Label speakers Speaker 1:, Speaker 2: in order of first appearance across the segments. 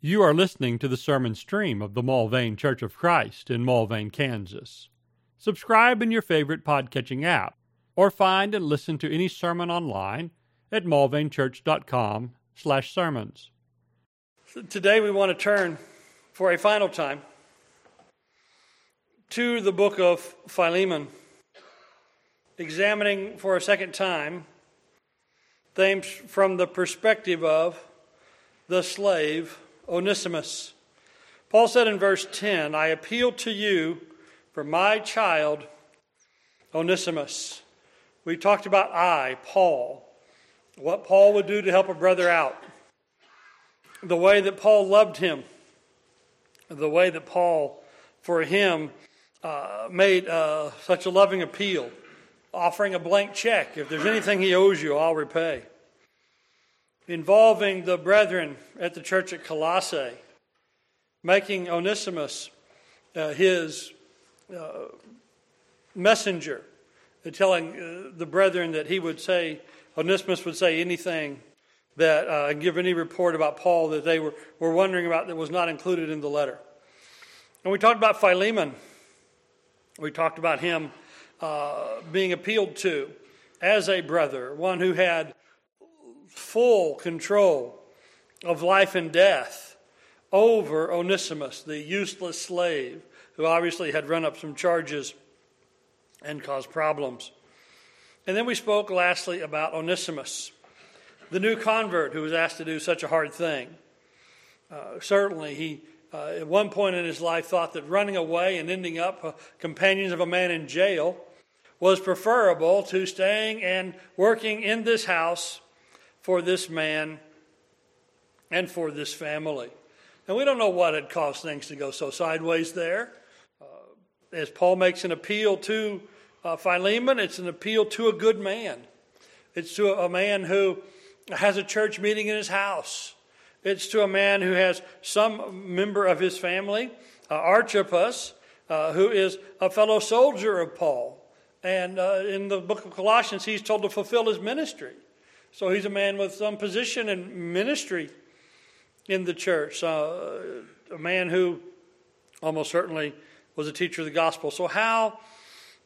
Speaker 1: You are listening to the sermon stream of the Mulvane Church of Christ in Mulvane, Kansas. Subscribe in your favorite podcatching app or find and listen to any sermon online at mulvanechurch.com slash sermons. Today we want to turn for a final time to the book of Philemon, examining for a second time things from the perspective of the slave Onesimus. Paul said in verse 10, I appeal to you for my child Onesimus. We talked about I, Paul, what Paul would do to help a brother out, the way that Paul loved him, the way that Paul, for him, uh, made uh, such a loving appeal, offering a blank check. If there's anything he owes you, I'll repay involving the brethren at the church at Colossae, making Onesimus uh, his uh, messenger, uh, telling uh, the brethren that he would say, Onesimus would say anything that, uh, give any report about Paul that they were, were wondering about that was not included in the letter. And we talked about Philemon. We talked about him uh, being appealed to as a brother, one who had full control of life and death over Onesimus, the useless slave who obviously had run up some charges and caused problems. And then we spoke lastly about Onesimus, the new convert who was asked to do such a hard thing. Uh, certainly, he uh, at one point in his life thought that running away and ending up uh, companions of a man in jail was preferable to staying and working in this house for this man and for this family. And we don't know what had caused things to go so sideways there. Uh, as Paul makes an appeal to uh, Philemon, it's an appeal to a good man. It's to a man who has a church meeting in his house. It's to a man who has some member of his family, uh, Archippus, uh, who is a fellow soldier of Paul. And uh, in the book of Colossians, he's told to fulfill his ministry. So he's a man with some position and ministry in the church, uh, a man who almost certainly was a teacher of the gospel. So, how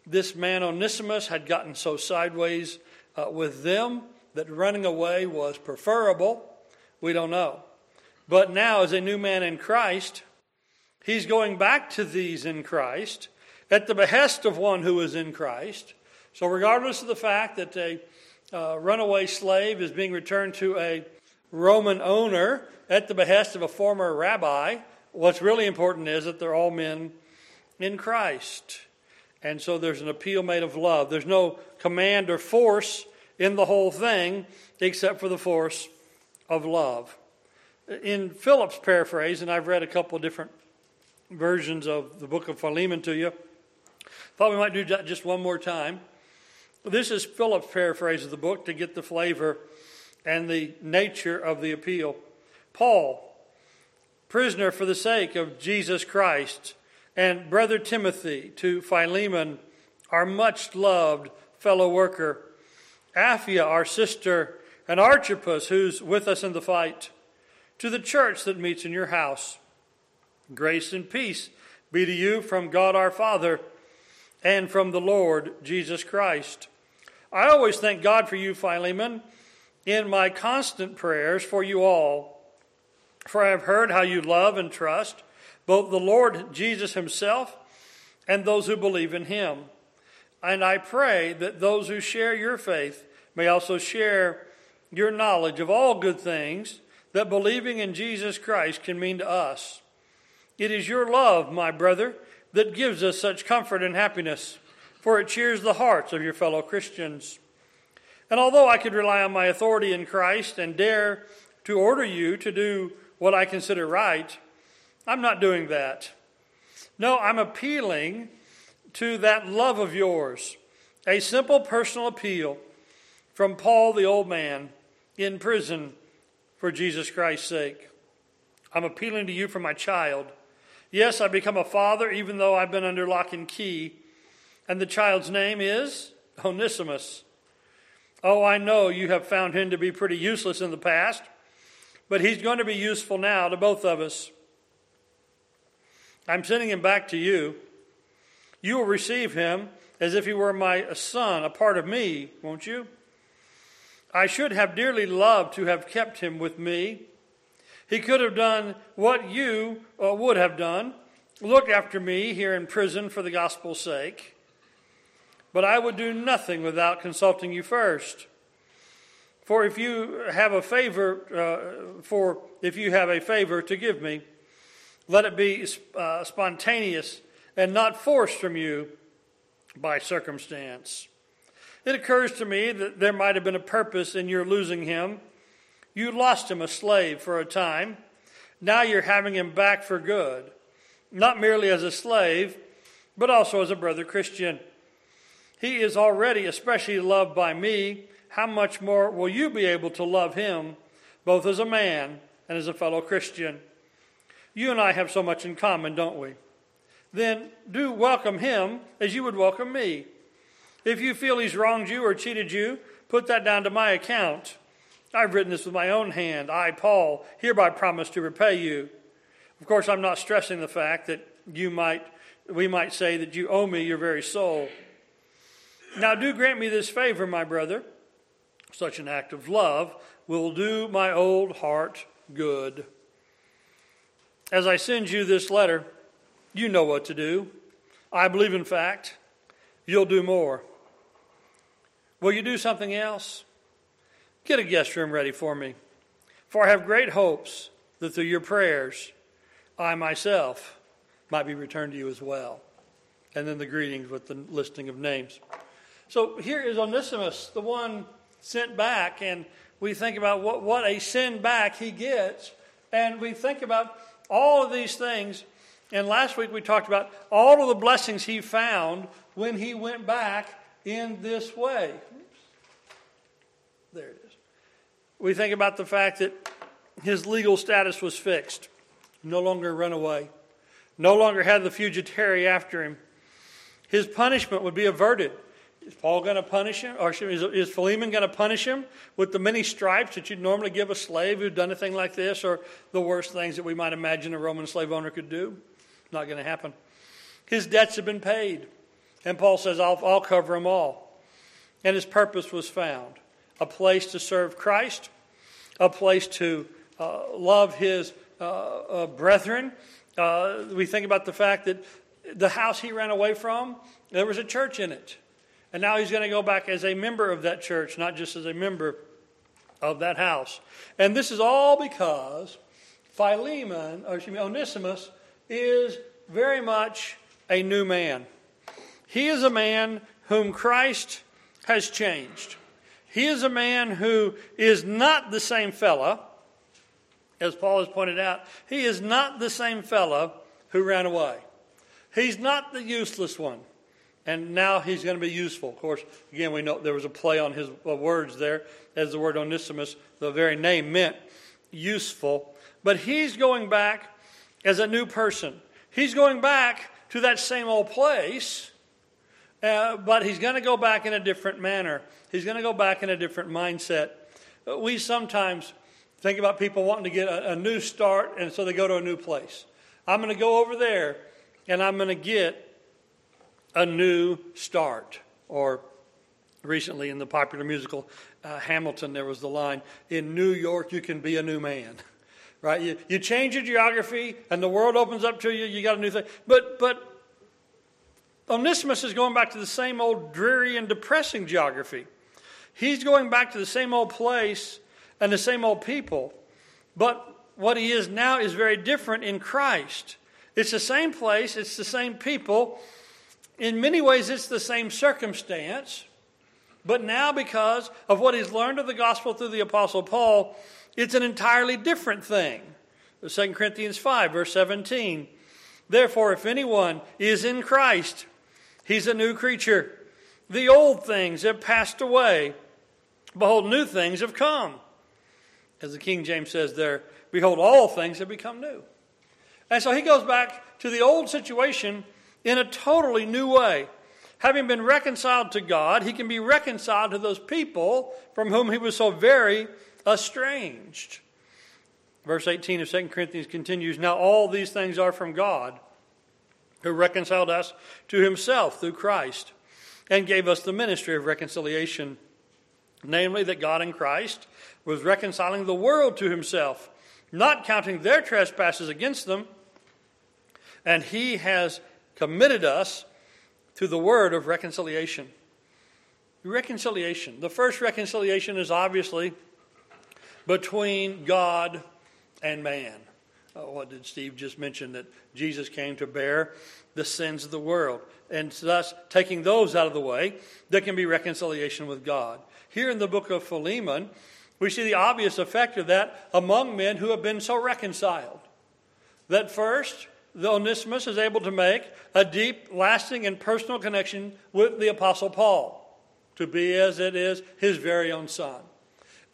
Speaker 1: this man Onesimus had gotten so sideways uh, with them that running away was preferable, we don't know. But now, as a new man in Christ, he's going back to these in Christ at the behest of one who is in Christ. So, regardless of the fact that a uh, runaway slave is being returned to a Roman owner at the behest of a former rabbi. What's really important is that they're all men in Christ. And so there's an appeal made of love. There's no command or force in the whole thing except for the force of love. In Phillips' paraphrase, and I've read a couple different versions of the book of Philemon to you, thought we might do that just one more time. This is Phillips' paraphrase of the book to get the flavor and the nature of the appeal. Paul, prisoner for the sake of Jesus Christ, and brother Timothy to Philemon, our much loved fellow worker, Apphia, our sister, and Archippus, who's with us in the fight, to the church that meets in your house. Grace and peace be to you from God our Father and from the Lord Jesus Christ. I always thank God for you, Philemon, in my constant prayers for you all. For I have heard how you love and trust both the Lord Jesus Himself and those who believe in Him. And I pray that those who share your faith may also share your knowledge of all good things that believing in Jesus Christ can mean to us. It is your love, my brother, that gives us such comfort and happiness for it cheers the hearts of your fellow Christians. And although I could rely on my authority in Christ and dare to order you to do what I consider right, I'm not doing that. No, I'm appealing to that love of yours, a simple personal appeal from Paul the old man in prison for Jesus Christ's sake. I'm appealing to you for my child. Yes, I've become a father even though I've been under lock and key and the child's name is Onesimus. Oh, I know you have found him to be pretty useless in the past, but he's going to be useful now to both of us. I'm sending him back to you. You will receive him as if he were my son, a part of me, won't you? I should have dearly loved to have kept him with me. He could have done what you uh, would have done looked after me here in prison for the gospel's sake. But I would do nothing without consulting you first. For if you have a favor, uh, for if you have a favor to give me, let it be uh, spontaneous and not forced from you by circumstance. It occurs to me that there might have been a purpose in your losing him. You lost him a slave for a time. Now you're having him back for good, not merely as a slave, but also as a brother Christian. He is already especially loved by me. How much more will you be able to love him, both as a man and as a fellow Christian? You and I have so much in common, don't we? Then do welcome him as you would welcome me. If you feel he's wronged you or cheated you, put that down to my account. I've written this with my own hand. I, Paul, hereby promise to repay you. Of course, I'm not stressing the fact that you might, we might say that you owe me your very soul. Now, do grant me this favor, my brother. Such an act of love will do my old heart good. As I send you this letter, you know what to do. I believe, in fact, you'll do more. Will you do something else? Get a guest room ready for me, for I have great hopes that through your prayers, I myself might be returned to you as well. And then the greetings with the listing of names. So here is Onesimus, the one sent back, and we think about what, what a send back he gets, and we think about all of these things. And last week we talked about all of the blessings he found when he went back in this way. There it is. We think about the fact that his legal status was fixed, no longer a runaway, no longer had the fugitive after him. His punishment would be averted. Is Paul going to punish him? Or is Philemon going to punish him with the many stripes that you'd normally give a slave who'd done a thing like this, or the worst things that we might imagine a Roman slave owner could do? Not going to happen. His debts have been paid. And Paul says, I'll, I'll cover them all. And his purpose was found a place to serve Christ, a place to uh, love his uh, uh, brethren. Uh, we think about the fact that the house he ran away from, there was a church in it. And now he's going to go back as a member of that church, not just as a member of that house. And this is all because Philemon, or excuse me, Onesimus, is very much a new man. He is a man whom Christ has changed. He is a man who is not the same fella, as Paul has pointed out. He is not the same fella who ran away. He's not the useless one. And now he's going to be useful. Of course, again, we know there was a play on his uh, words there, as the word Onesimus, the very name meant useful. But he's going back as a new person. He's going back to that same old place uh, but he's going to go back in a different manner. He's going to go back in a different mindset. We sometimes think about people wanting to get a, a new start, and so they go to a new place. I'm going to go over there, and I'm going to get a new start. Or recently in the popular musical uh, Hamilton, there was the line, In New York, you can be a new man. Right? You, you change your geography, and the world opens up to you, you got a new thing. But, but Onesimus is going back to the same old dreary and depressing geography. He's going back to the same old place and the same old people. But what he is now is very different in Christ. It's the same place, it's the same people. In many ways, it's the same circumstance. But now, because of what he's learned of the gospel through the Apostle Paul, it's an entirely different thing. 2 Corinthians 5, verse 17. Therefore, if anyone is in Christ, He's a new creature. The old things have passed away. Behold, new things have come. As the King James says there, behold, all things have become new. And so he goes back to the old situation in a totally new way. Having been reconciled to God, he can be reconciled to those people from whom he was so very estranged. Verse 18 of 2 Corinthians continues Now all these things are from God, who reconciled us to himself through Christ, and gave us the ministry of reconciliation. Namely, that God in Christ was reconciling the world to himself, not counting their trespasses against them, and he has committed us to the word of reconciliation. Reconciliation. The first reconciliation is obviously between God and man. Oh, what did Steve just mention? That Jesus came to bear the sins of the world. And thus, taking those out of the way, there can be reconciliation with God. Here in the book of Philemon, we see the obvious effect of that among men who have been so reconciled. That first, the Onesimus is able to make a deep, lasting, and personal connection with the Apostle Paul, to be as it is his very own son.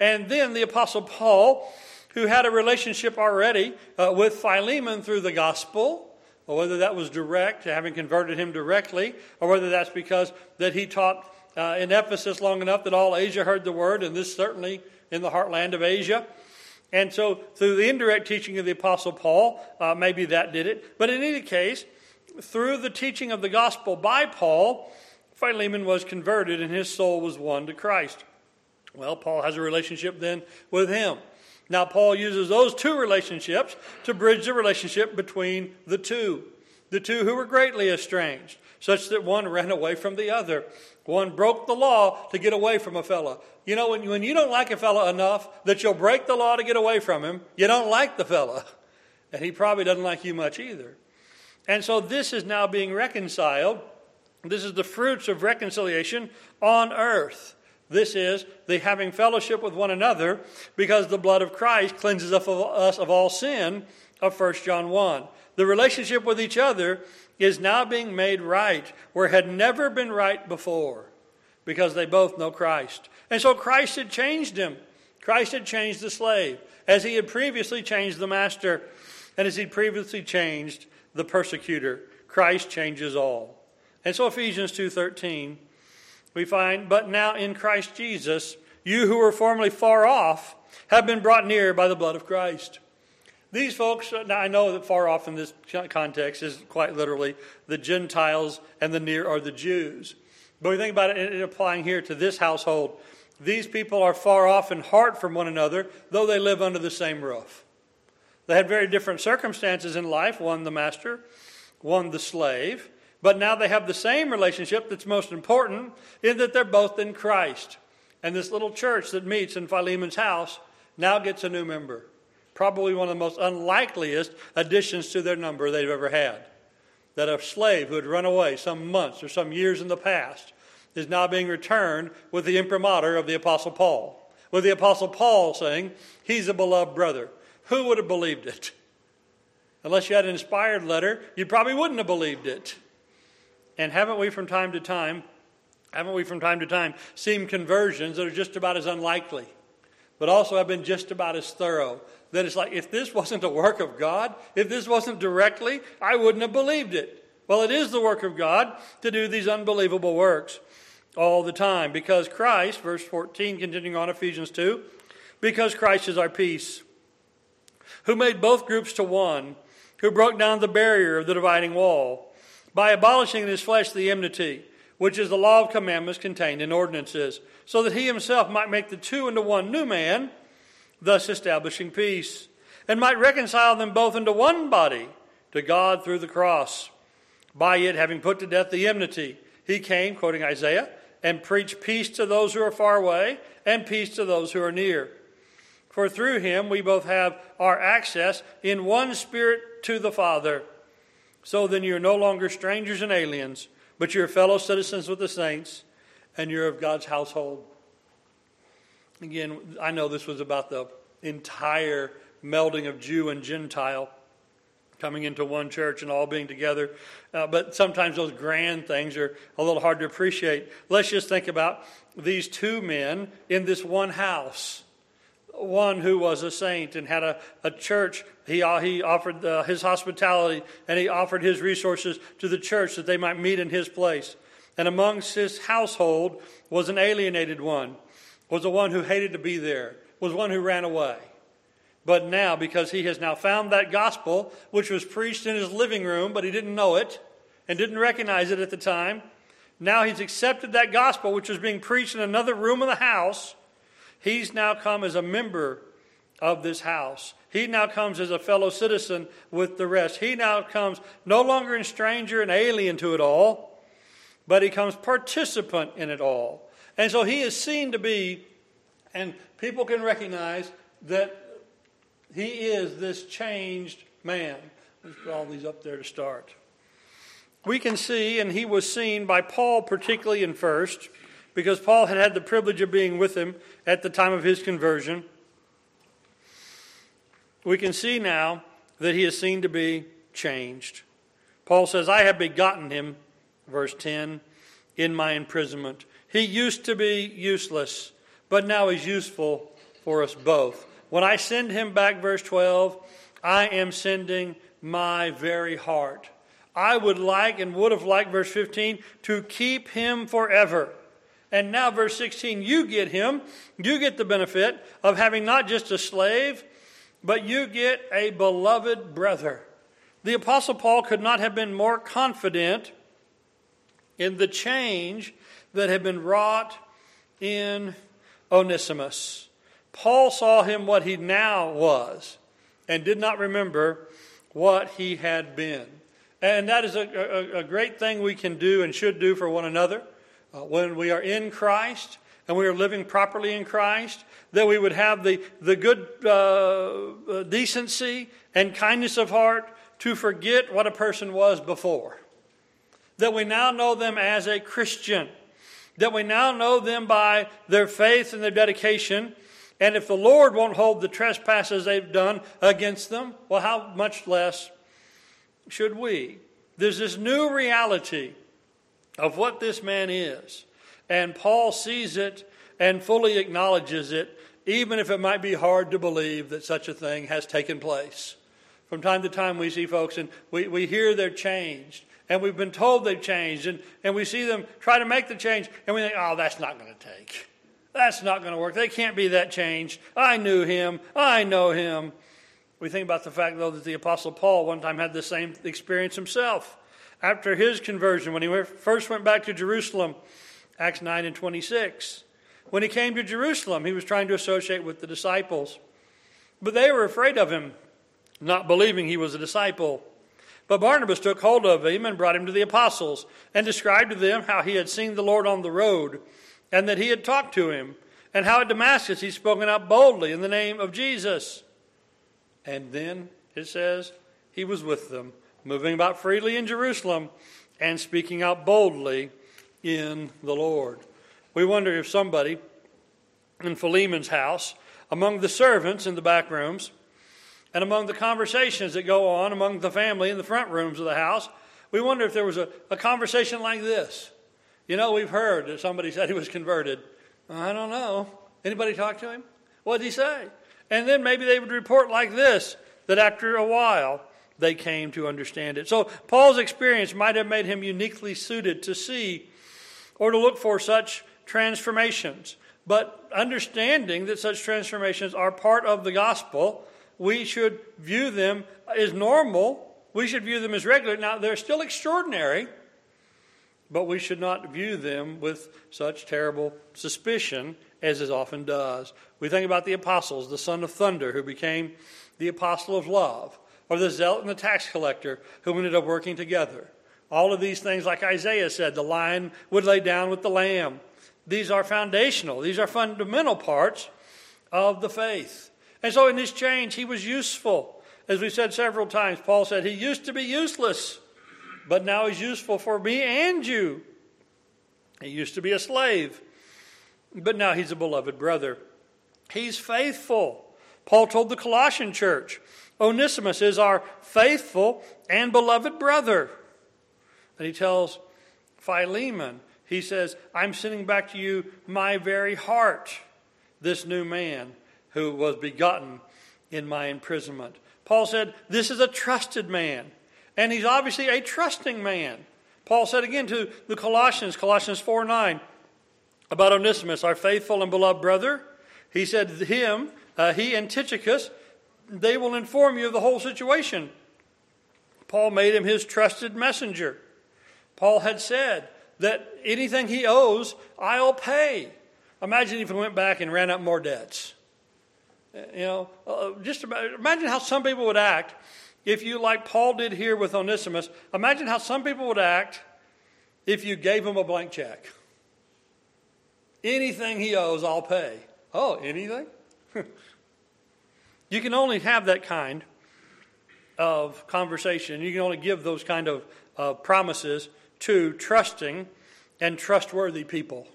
Speaker 1: And then the Apostle Paul who had a relationship already uh, with Philemon through the gospel, or whether that was direct, having converted him directly, or whether that's because that he taught uh, in Ephesus long enough that all Asia heard the word, and this certainly in the heartland of Asia. And so, through the indirect teaching of the Apostle Paul, uh, maybe that did it. But in any case, through the teaching of the gospel by Paul, Philemon was converted and his soul was won to Christ. Well, Paul has a relationship then with him. Now, Paul uses those two relationships to bridge the relationship between the two, the two who were greatly estranged, such that one ran away from the other. One broke the law to get away from a fellow. You know, when, when you don't like a fellow enough that you'll break the law to get away from him, you don't like the fellow. And he probably doesn't like you much either. And so this is now being reconciled. This is the fruits of reconciliation on earth. This is the having fellowship with one another because the blood of Christ cleanses us of all sin of 1 John 1. The relationship with each other is now being made right where had never been right before because they both know Christ. And so Christ had changed him. Christ had changed the slave as he had previously changed the master and as he previously changed the persecutor. Christ changes all. And so Ephesians 2:13 we find, but now in Christ Jesus, you who were formerly far off have been brought near by the blood of Christ. These folks, now I know that far off in this context is quite literally the Gentiles and the near are the Jews. But we think about it in applying here to this household. These people are far off in heart from one another, though they live under the same roof. They had very different circumstances in life one the master, one the slave. But now they have the same relationship that's most important in that they're both in Christ. And this little church that meets in Philemon's house now gets a new member. Probably one of the most unlikeliest additions to their number they've ever had. That a slave who had run away some months or some years in the past is now being returned with the imprimatur of the Apostle Paul. With the Apostle Paul saying, He's a beloved brother. Who would have believed it? Unless you had an inspired letter, you probably wouldn't have believed it. And haven't we from time to time, haven't we from time to time seen conversions that are just about as unlikely, but also have been just about as thorough? That it's like, if this wasn't a work of God, if this wasn't directly, I wouldn't have believed it. Well, it is the work of God to do these unbelievable works all the time because Christ, verse 14, continuing on Ephesians 2, because Christ is our peace, who made both groups to one, who broke down the barrier of the dividing wall by abolishing in his flesh the enmity, which is the law of commandments contained in ordinances, so that he himself might make the two into one new man, thus establishing peace, and might reconcile them both into one body to God through the cross. By it, having put to death the enmity, he came, quoting Isaiah, and preached peace to those who are far away and peace to those who are near. For through him we both have our access in one spirit to the Father. So then you're no longer strangers and aliens, but you're fellow citizens with the saints, and you're of God's household. Again, I know this was about the entire melding of Jew and Gentile coming into one church and all being together. Uh, but sometimes those grand things are a little hard to appreciate. Let's just think about these two men in this one house one who was a saint and had a, a church. He, uh, he offered uh, his hospitality and he offered his resources to the church that they might meet in his place. And amongst his household was an alienated one, was the one who hated to be there, was one who ran away. But now, because he has now found that gospel, which was preached in his living room, but he didn't know it and didn't recognize it at the time, now he's accepted that gospel, which was being preached in another room of the house. He's now come as a member of this house. He now comes as a fellow citizen with the rest. He now comes no longer a stranger and alien to it all, but he comes participant in it all. And so he is seen to be, and people can recognize that he is this changed man. Let's put all these up there to start. We can see, and he was seen by Paul particularly in first, because Paul had had the privilege of being with him at the time of his conversion. We can see now that he is seen to be changed. Paul says, I have begotten him, verse 10, in my imprisonment. He used to be useless, but now he's useful for us both. When I send him back, verse 12, I am sending my very heart. I would like and would have liked, verse 15, to keep him forever. And now, verse 16, you get him. You get the benefit of having not just a slave, but you get a beloved brother. The Apostle Paul could not have been more confident in the change that had been wrought in Onesimus. Paul saw him what he now was and did not remember what he had been. And that is a, a, a great thing we can do and should do for one another uh, when we are in Christ and we are living properly in Christ, that we would have the, the good uh, uh decency and kindness of heart to forget what a person was before. That we now know them as a Christian. That we now know them by their faith and their dedication and if the Lord won't hold the trespasses they've done against them, well, how much less should we? There's this new reality of what this man is. And Paul sees it and fully acknowledges it, even if it might be hard to believe that such a thing has taken place. From time to time, we see folks and we, we hear they're changed, and we've been told they've changed, and, and we see them try to make the change, and we think, oh, that's not going to take. That's not going to work. They can't be that changed. I knew him. I know him. We think about the fact, though, that the Apostle Paul one time had the same experience himself. After his conversion, when he first went back to Jerusalem, Acts 9 and 26. When he came to Jerusalem, he was trying to associate with the disciples. But they were afraid of him, not believing he was a disciple. But Barnabas took hold of him and brought him to the apostles and described to them how he had seen the Lord on the road and that he had talked to him, and how at Damascus he'd spoken out boldly in the name of Jesus. And then it says he was with them, moving about freely in Jerusalem and speaking out boldly in the Lord. We wonder if somebody in Philemon's house, among the servants in the back rooms, and among the conversations that go on among the family in the front rooms of the house, we wonder if there was a, a conversation like this. You know, we've heard that somebody said he was converted. I don't know. Anybody talk to him? What did he say? And then maybe they would report like this that after a while they came to understand it. So Paul's experience might have made him uniquely suited to see or to look for such transformations. But understanding that such transformations are part of the gospel, we should view them as normal. We should view them as regular. Now, they're still extraordinary but we should not view them with such terrible suspicion as it often does. We think about the apostles, the son of thunder, who became the apostle of love, or the zealot and the tax collector, who ended up working together. All of these things, like Isaiah said, the lion would lay down with the lamb. These are foundational, these are fundamental parts of the faith. And so in this change, he was useful. As we said several times, Paul said he used to be useless but now he's useful for me and you. He used to be a slave, but now he's a beloved brother. He's faithful. Paul told the Colossian church Onesimus is our faithful and beloved brother. And he tells Philemon, he says, I'm sending back to you my very heart, this new man who was begotten in my imprisonment. Paul said, This is a trusted man. And he's obviously a trusting man. Paul said again to the Colossians, Colossians 4 9, about Onesimus, our faithful and beloved brother. He said, Him, uh, he and Tychicus, they will inform you of the whole situation. Paul made him his trusted messenger. Paul had said that anything he owes, I'll pay. Imagine if he went back and ran up more debts. You know, uh, just imagine how some people would act if you, like Paul did here with Onesimus, imagine how some people would act if you gave him a blank check. Anything he owes, I'll pay. Oh, anything? you can only have that kind of conversation. You can only give those kind of uh, promises to trusting and trustworthy people.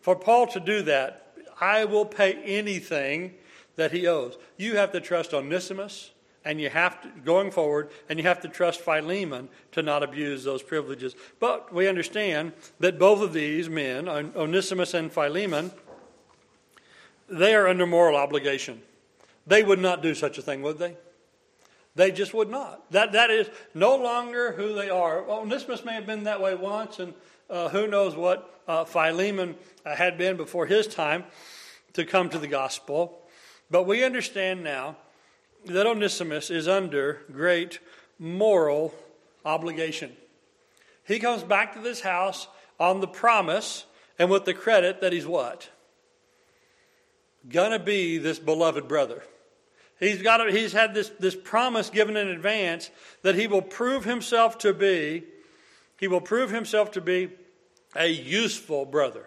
Speaker 1: For Paul to do that, I will pay anything that he owes. You have to trust Onesimus, and you have to, going forward, and you have to trust Philemon to not abuse those privileges. But we understand that both of these men, Onesimus and Philemon, they are under moral obligation. They would not do such a thing, would they? They just would not. That, that is no longer who they are. Onesimus may have been that way once, and uh, who knows what uh, Philemon uh, had been before his time to come to the gospel. But we understand now that Onesimus is under great moral obligation. He comes back to this house on the promise and with the credit that he's what? Gonna be this beloved brother. He's, got he's had this, this promise given in advance that he will prove himself to be, he will prove himself to be a useful brother,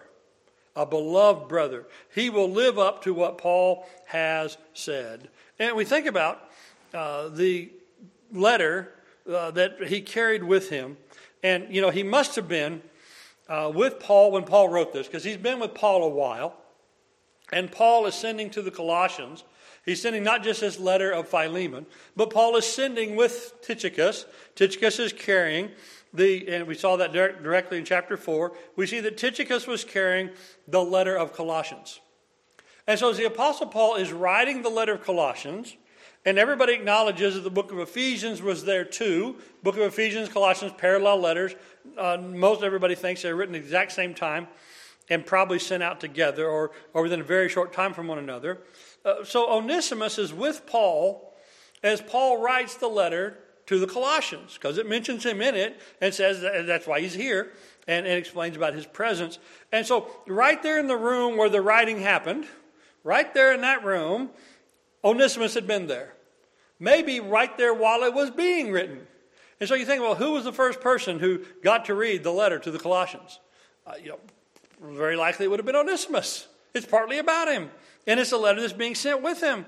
Speaker 1: a beloved brother. He will live up to what Paul has said. And we think about uh, the letter uh, that he carried with him. And, you know, he must have been uh, with Paul when Paul wrote this, because he's been with Paul a while. And Paul is sending to the Colossians He's sending not just this letter of Philemon, but Paul is sending with Tychicus. Tychicus is carrying the, and we saw that directly in chapter 4. We see that Tychicus was carrying the letter of Colossians. And so as the Apostle Paul is writing the letter of Colossians, and everybody acknowledges that the book of Ephesians was there too. Book of Ephesians, Colossians, parallel letters. Uh, most everybody thinks they're written at the exact same time and probably sent out together or, or within a very short time from one another. Uh, so Onesimus is with Paul as Paul writes the letter to the Colossians because it mentions him in it and says that that's why he's here and, and explains about his presence. And so, right there in the room where the writing happened, right there in that room, Onesimus had been there. Maybe right there while it was being written. And so you think, well, who was the first person who got to read the letter to the Colossians? Uh, you know, very likely it would have been Onesimus. It's partly about him. And it's a letter that's being sent with him.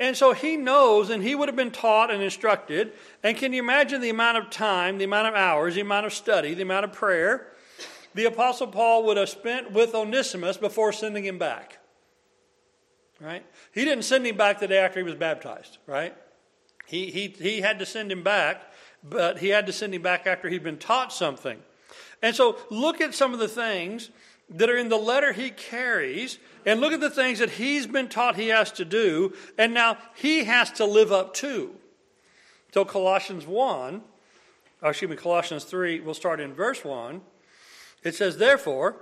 Speaker 1: And so he knows, and he would have been taught and instructed. And can you imagine the amount of time, the amount of hours, the amount of study, the amount of prayer the Apostle Paul would have spent with Onesimus before sending him back? Right? He didn't send him back the day after he was baptized, right? He, he, he had to send him back, but he had to send him back after he'd been taught something. And so look at some of the things that are in the letter he carries and look at the things that he's been taught he has to do, and now he has to live up to. So, Colossians 1, or excuse me, Colossians 3, we'll start in verse 1. It says, Therefore,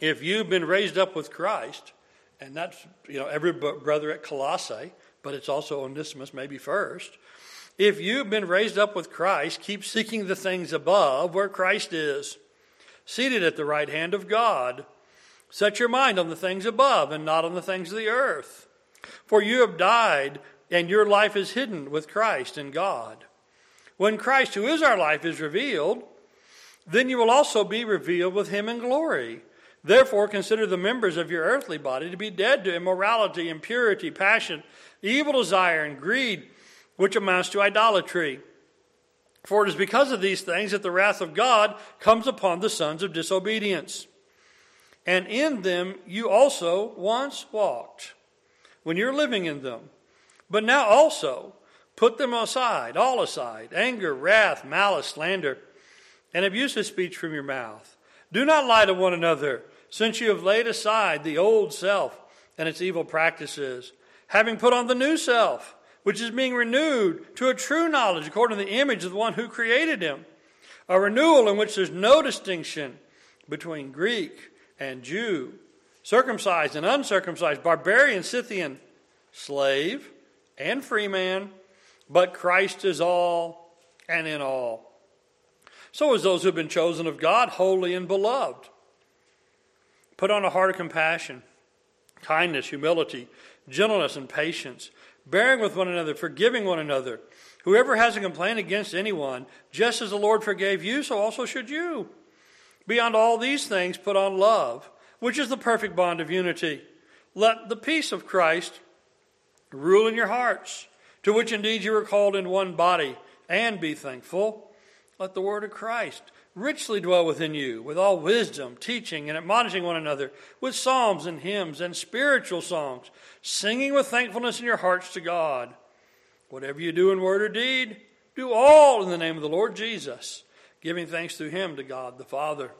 Speaker 1: if you've been raised up with Christ, and that's, you know, every brother at Colossae, but it's also Onesimus, maybe first. If you've been raised up with Christ, keep seeking the things above where Christ is, seated at the right hand of God. Set your mind on the things above and not on the things of the earth. For you have died, and your life is hidden with Christ in God. When Christ, who is our life, is revealed, then you will also be revealed with him in glory. Therefore, consider the members of your earthly body to be dead to immorality, impurity, passion, evil desire, and greed, which amounts to idolatry. For it is because of these things that the wrath of God comes upon the sons of disobedience and in them you also once walked when you're living in them. But now also put them aside, all aside anger, wrath, malice, slander, and abusive speech from your mouth. Do not lie to one another, since you have laid aside the old self and its evil practices, having put on the new self, which is being renewed to a true knowledge according to the image of the one who created him. A renewal in which there's no distinction between Greek and Jew, circumcised and uncircumcised, barbarian, Scythian, slave and free man, but Christ is all and in all. So is those who have been chosen of God, holy and beloved. Put on a heart of compassion, kindness, humility, gentleness, and patience, bearing with one another, forgiving one another. Whoever has a complaint against anyone, just as the Lord forgave you, so also should you. Beyond all these things, put on love, which is the perfect bond of unity. Let the peace of Christ rule in your hearts, to which indeed you were called in one body, and be thankful. Let the word of Christ richly dwell within you, with all wisdom, teaching and admonishing one another, with psalms and hymns and spiritual songs, singing with thankfulness in your hearts to God. Whatever you do in word or deed, do all in the name of the Lord Jesus, giving thanks through him to God the Father.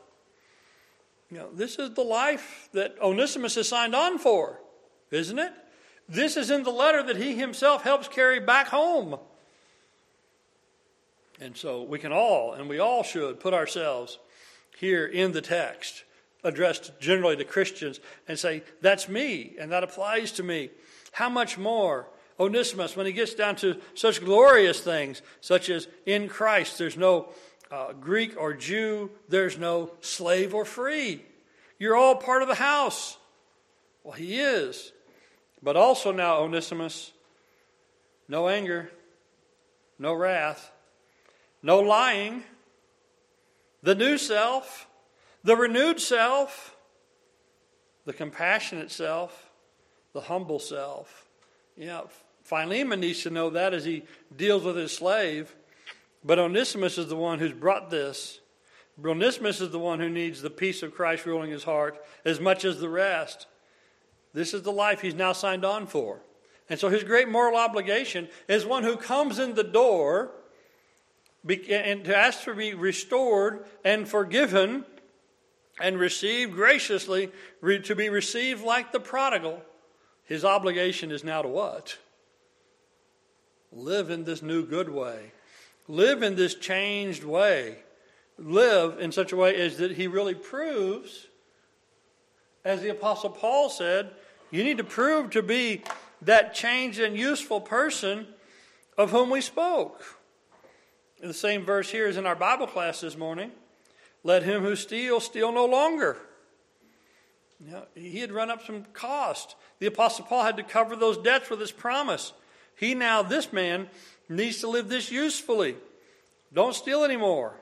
Speaker 1: You know, this is the life that Onesimus has signed on for, isn't it? This is in the letter that he himself helps carry back home. And so we can all, and we all should, put ourselves here in the text, addressed generally to Christians, and say, That's me, and that applies to me. How much more Onesimus, when he gets down to such glorious things, such as in Christ, there's no uh, Greek or Jew, there's no slave or free. You're all part of the house. Well, he is. But also now, Onesimus, no anger, no wrath, no lying, the new self, the renewed self, the compassionate self, the humble self. Yeah, Philemon needs to know that as he deals with his slave. But Onesimus is the one who's brought this. Onesimus is the one who needs the peace of Christ ruling his heart as much as the rest. This is the life he's now signed on for. And so his great moral obligation is one who comes in the door and to ask to be restored and forgiven and received graciously, to be received like the prodigal. His obligation is now to what? Live in this new good way. Live in this changed way. Live in such a way as that he really proves, as the Apostle Paul said, you need to prove to be that changed and useful person of whom we spoke. In the same verse here is in our Bible class this morning. Let him who steals steal no longer. Know, he had run up some cost. The Apostle Paul had to cover those debts with his promise. He now, this man, needs to live this usefully. Don't steal anymore.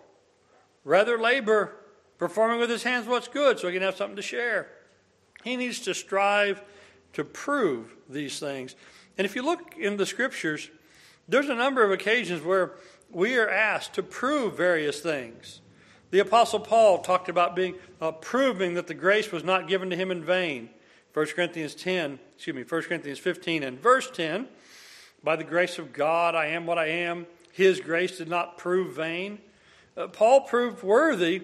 Speaker 1: Rather labor, performing with his hands what's good so he can have something to share. He needs to strive to prove these things. And if you look in the scriptures, there's a number of occasions where we are asked to prove various things. The Apostle Paul talked about being uh, proving that the grace was not given to him in vain. 1 Corinthians 10, excuse me, 1 Corinthians 15 and verse 10. By the grace of God, I am what I am. His grace did not prove vain. Uh, Paul proved worthy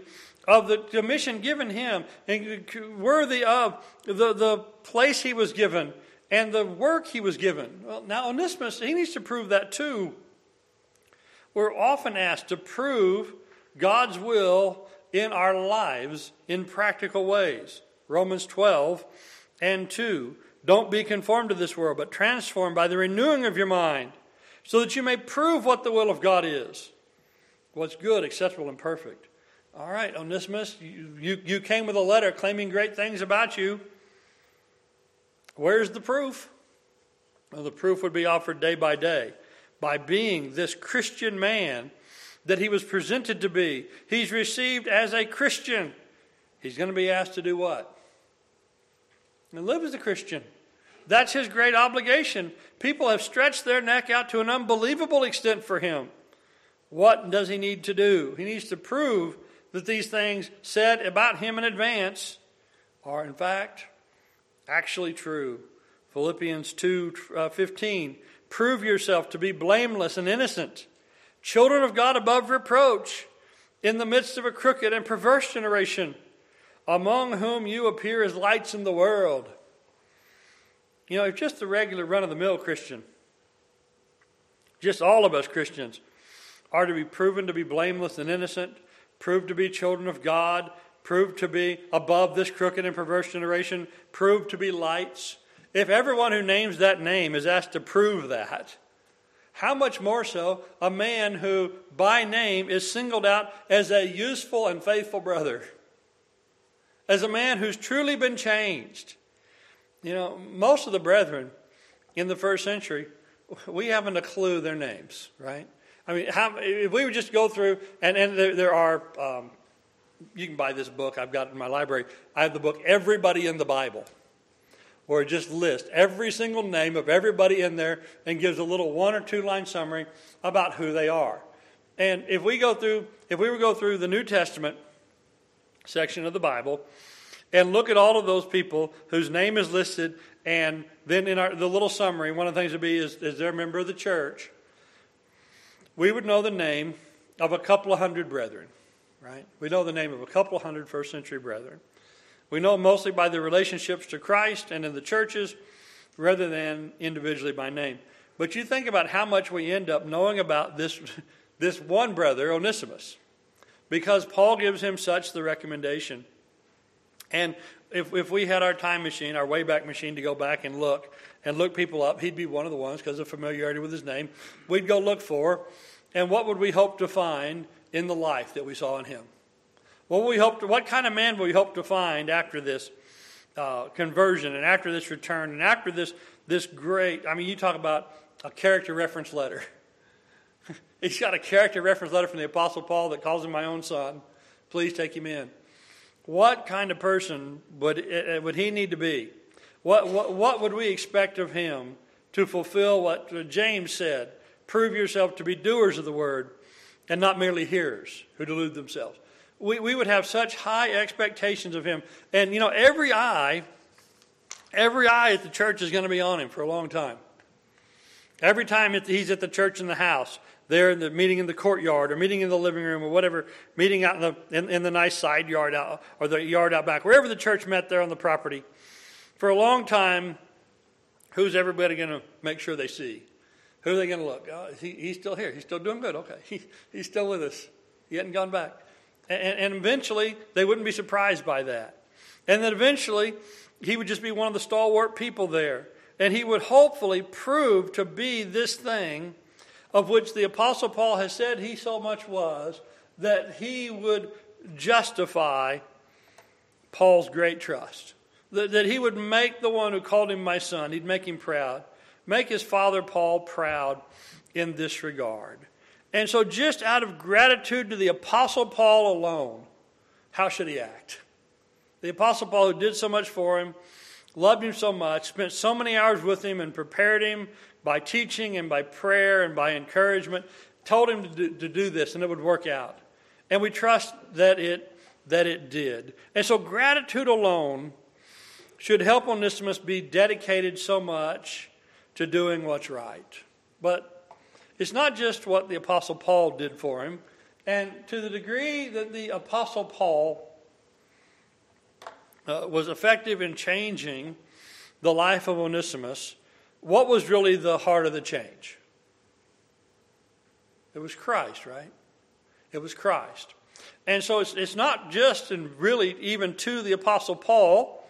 Speaker 1: of the commission given him and worthy of the, the place he was given and the work he was given. Well, now Onesimus, he needs to prove that too. We're often asked to prove God's will in our lives in practical ways. Romans 12 and 2. Don't be conformed to this world, but transformed by the renewing of your mind, so that you may prove what the will of God is what's good, acceptable, and perfect. All right, Onesimus, you, you, you came with a letter claiming great things about you. Where's the proof? Well, the proof would be offered day by day by being this Christian man that he was presented to be. He's received as a Christian. He's going to be asked to do what? And live as a Christian. That's his great obligation. People have stretched their neck out to an unbelievable extent for him. What does he need to do? He needs to prove that these things said about him in advance are, in fact, actually true. Philippians 2 uh, 15 Prove yourself to be blameless and innocent, children of God above reproach, in the midst of a crooked and perverse generation, among whom you appear as lights in the world. You know, if just the regular run of the mill Christian, just all of us Christians, are to be proven to be blameless and innocent, proved to be children of God, proved to be above this crooked and perverse generation, proved to be lights, if everyone who names that name is asked to prove that, how much more so a man who by name is singled out as a useful and faithful brother? As a man who's truly been changed. You know, most of the brethren in the first century, we haven't a clue their names, right? I mean, how, if we would just go through, and, and there, there are, um, you can buy this book, I've got it in my library. I have the book, Everybody in the Bible, where it just lists every single name of everybody in there and gives a little one or two line summary about who they are. And if we go through, if we were to go through the New Testament section of the Bible and look at all of those people whose name is listed, and then in our, the little summary, one of the things would be is, is they're a member of the church we would know the name of a couple of hundred brethren, right? We know the name of a couple of hundred first century brethren. We know mostly by the relationships to Christ and in the churches rather than individually by name. But you think about how much we end up knowing about this, this one brother, Onesimus, because Paul gives him such the recommendation. And if, if we had our time machine, our Wayback Machine, to go back and look and look people up, he'd be one of the ones because of familiarity with his name. We'd go look for and what would we hope to find in the life that we saw in him? What, we hope to, what kind of man will we hope to find after this uh, conversion and after this return and after this, this great, I mean, you talk about a character reference letter. He's got a character reference letter from the Apostle Paul that calls him my own son. Please take him in. What kind of person would, uh, would he need to be? What, what, what would we expect of him to fulfill what James said? Prove yourself to be doers of the word and not merely hearers who delude themselves. We, we would have such high expectations of him. And, you know, every eye, every eye at the church is going to be on him for a long time. Every time he's at the church in the house, there in the meeting in the courtyard or meeting in the living room or whatever, meeting out in the, in, in the nice side yard out or the yard out back, wherever the church met there on the property, for a long time, who's everybody going to make sure they see? Who are they going to look? Oh, he, he's still here. He's still doing good. Okay. He, he's still with us. He hadn't gone back. And, and eventually, they wouldn't be surprised by that. And then eventually, he would just be one of the stalwart people there. And he would hopefully prove to be this thing of which the Apostle Paul has said he so much was, that he would justify Paul's great trust. That, that he would make the one who called him my son, he'd make him proud make his father Paul proud in this regard. And so, just out of gratitude to the Apostle Paul alone, how should he act? The Apostle Paul, who did so much for him, loved him so much, spent so many hours with him, and prepared him by teaching and by prayer and by encouragement, told him to do, to do this, and it would work out. And we trust that it, that it did. And so, gratitude alone should help Onesimus be dedicated so much to doing what's right. But it's not just what the Apostle Paul did for him. And to the degree that the Apostle Paul uh, was effective in changing the life of Onesimus, what was really the heart of the change? It was Christ, right? It was Christ. And so it's, it's not just and really even to the Apostle Paul,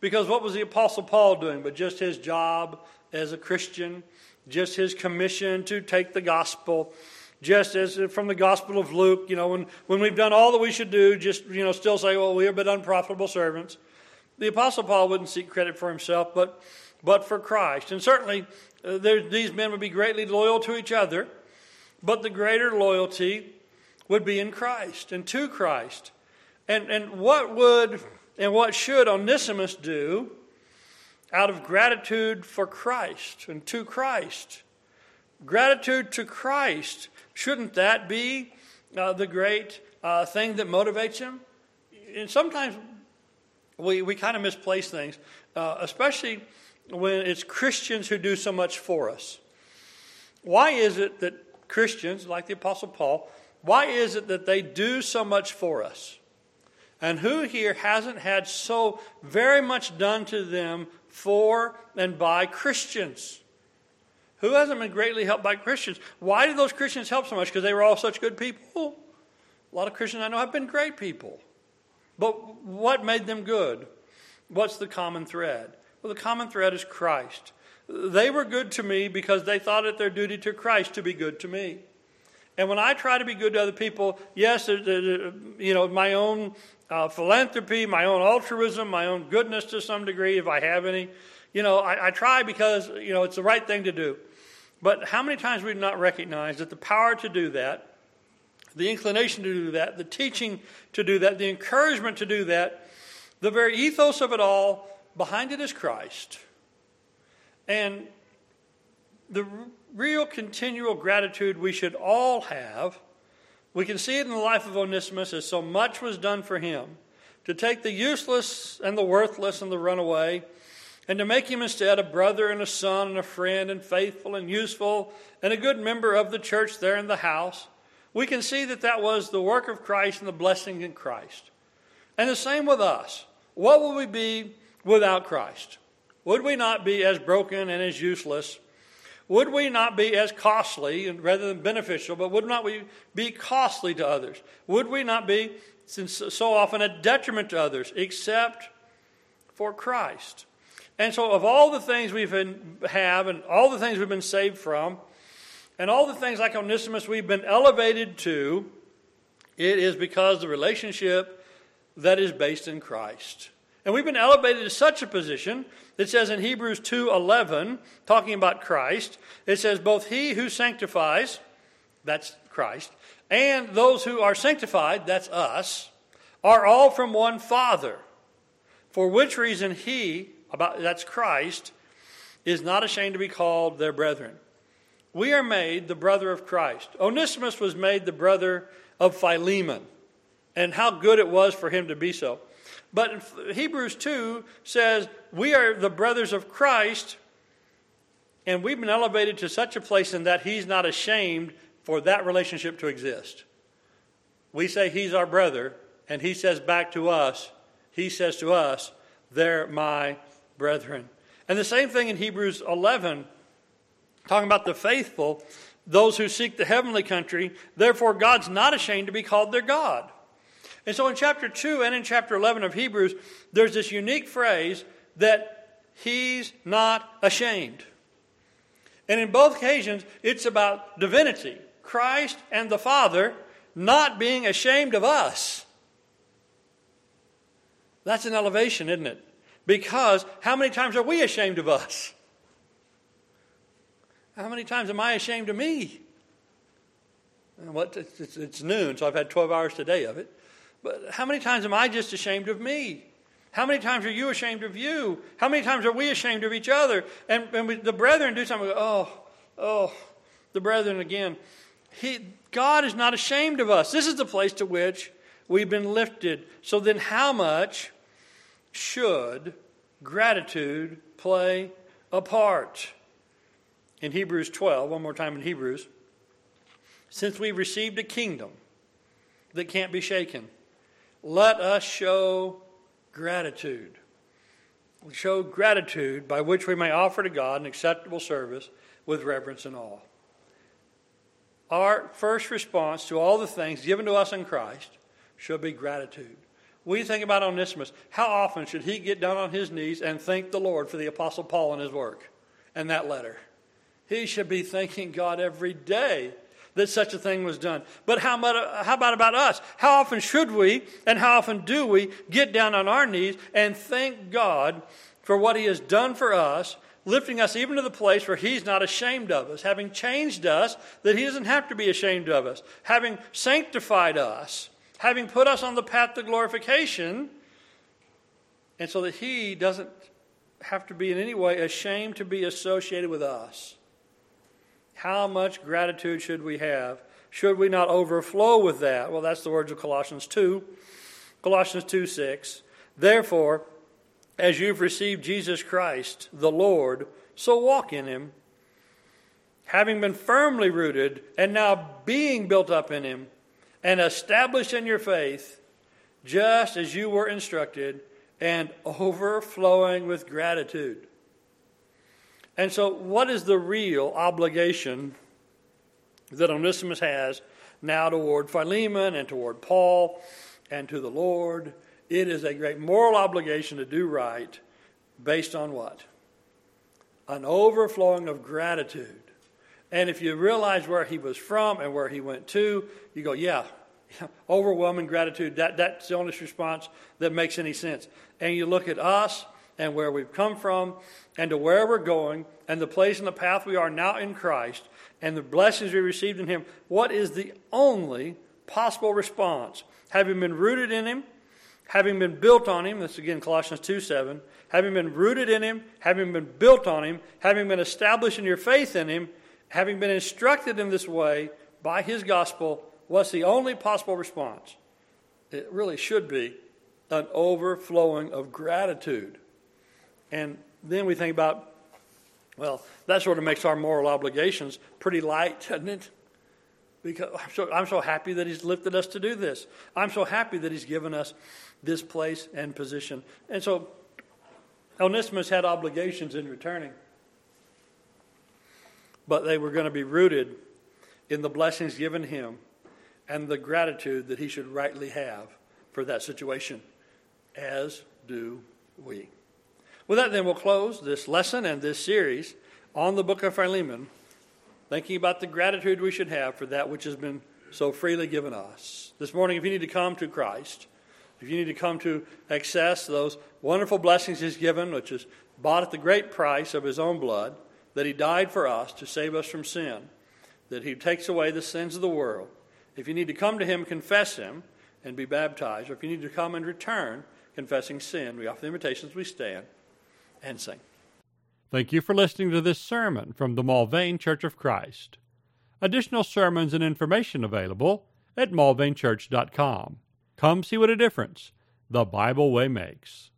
Speaker 1: because what was the Apostle Paul doing but just his job as a Christian, just his commission to take the gospel, just as from the Gospel of Luke, you know, when, when we've done all that we should do, just, you know, still say, well, we are but unprofitable servants. The Apostle Paul wouldn't seek credit for himself, but, but for Christ. And certainly, uh, these men would be greatly loyal to each other, but the greater loyalty would be in Christ and to Christ. And, and what would and what should Onesimus do out of gratitude for Christ and to Christ. Gratitude to Christ, shouldn't that be uh, the great uh, thing that motivates him? And sometimes we, we kind of misplace things, uh, especially when it's Christians who do so much for us. Why is it that Christians, like the Apostle Paul, why is it that they do so much for us? And who here hasn't had so very much done to them for and by Christians. Who hasn't been greatly helped by Christians? Why did those Christians help so much? Because they were all such good people? A lot of Christians I know have been great people. But what made them good? What's the common thread? Well, the common thread is Christ. They were good to me because they thought it their duty to Christ to be good to me. And when I try to be good to other people, yes, you know, my own uh, philanthropy, my own altruism, my own goodness to some degree, if I have any, you know, I, I try because, you know, it's the right thing to do. But how many times we do not recognize that the power to do that, the inclination to do that, the teaching to do that, the encouragement to do that, the very ethos of it all, behind it is Christ. And the real continual gratitude we should all have, we can see it in the life of Onesimus as so much was done for him to take the useless and the worthless and the runaway and to make him instead a brother and a son and a friend and faithful and useful and a good member of the church there in the house, we can see that that was the work of Christ and the blessing in Christ. And the same with us. What would we be without Christ? Would we not be as broken and as useless? Would we not be as costly rather than beneficial, but would not we be costly to others? Would we not be, so often, a detriment to others, except for Christ? And so, of all the things we have been, have and all the things we've been saved from, and all the things like Onesimus we've been elevated to, it is because the relationship that is based in Christ. And we've been elevated to such a position that says in Hebrews 2:11, talking about Christ, it says both he who sanctifies, that's Christ, and those who are sanctified, that's us, are all from one Father. For which reason he, about that's Christ, is not ashamed to be called their brethren. We are made the brother of Christ. Onesimus was made the brother of Philemon, and how good it was for him to be so. But Hebrews 2 says, We are the brothers of Christ, and we've been elevated to such a place in that he's not ashamed for that relationship to exist. We say he's our brother, and he says back to us, he says to us, They're my brethren. And the same thing in Hebrews 11, talking about the faithful, those who seek the heavenly country. Therefore, God's not ashamed to be called their God. And so in chapter 2 and in chapter 11 of Hebrews, there's this unique phrase that he's not ashamed. And in both occasions, it's about divinity, Christ and the Father not being ashamed of us. That's an elevation, isn't it? Because how many times are we ashamed of us? How many times am I ashamed of me? What, it's, it's noon, so I've had 12 hours today of it. But how many times am I just ashamed of me? How many times are you ashamed of you? How many times are we ashamed of each other? And, and we, the brethren do something, oh, oh, the brethren again. He, God is not ashamed of us. This is the place to which we've been lifted. So then, how much should gratitude play a part? In Hebrews 12, one more time in Hebrews, since we've received a kingdom that can't be shaken let us show gratitude. Show gratitude by which we may offer to God an acceptable service with reverence and awe. Our first response to all the things given to us in Christ should be gratitude. We think about Onesimus. How often should he get down on his knees and thank the Lord for the Apostle Paul and his work and that letter? He should be thanking God every day that such a thing was done. But how about, how about about us? How often should we and how often do we get down on our knees and thank God for what He has done for us, lifting us even to the place where He's not ashamed of us, having changed us that He doesn't have to be ashamed of us, having sanctified us, having put us on the path to glorification, and so that He doesn't have to be in any way ashamed to be associated with us. How much gratitude should we have? Should we not overflow with that? Well, that's the words of Colossians 2. Colossians 2 6. Therefore, as you've received Jesus Christ, the Lord, so walk in him, having been firmly rooted and now being built up in him and established in your faith, just as you were instructed, and overflowing with gratitude. And so, what is the real obligation that Onesimus has now toward Philemon and toward Paul and to the Lord? It is a great moral obligation to do right based on what? An overflowing of gratitude. And if you realize where he was from and where he went to, you go, yeah, overwhelming gratitude. That, that's the only response that makes any sense. And you look at us and where we've come from and to where we're going and the place and the path we are now in Christ and the blessings we received in Him, what is the only possible response? Having been rooted in Him, having been built on Him, that's again Colossians 2 7, having been rooted in Him, having been built on Him, having been established in your faith in Him, having been instructed in this way by His gospel, what's the only possible response? It really should be an overflowing of gratitude. And then we think about well, that sort of makes our moral obligations pretty light, doesn't it? Because I'm so, I'm so happy that He's lifted us to do this. I'm so happy that He's given us this place and position. And so Onesimus had obligations in returning, but they were going to be rooted in the blessings given him and the gratitude that he should rightly have for that situation, as do we. With that, then, we'll close this lesson and this series on the book of Philemon, thinking about the gratitude we should have for that which has been so freely given us. This morning, if you need to come to Christ, if you need to come to access those wonderful blessings He's given, which is bought at the great price of His own blood, that He died for us to save us from sin, that He takes away the sins of the world. If you need to come to Him, confess Him, and be baptized, or if you need to come and return confessing sin, we offer the invitations, we stand and sing.
Speaker 2: Thank you for listening to this sermon from the Mulvane Church of Christ. Additional sermons and information available at mulvanechurch.com. Come see what a difference the Bible way makes.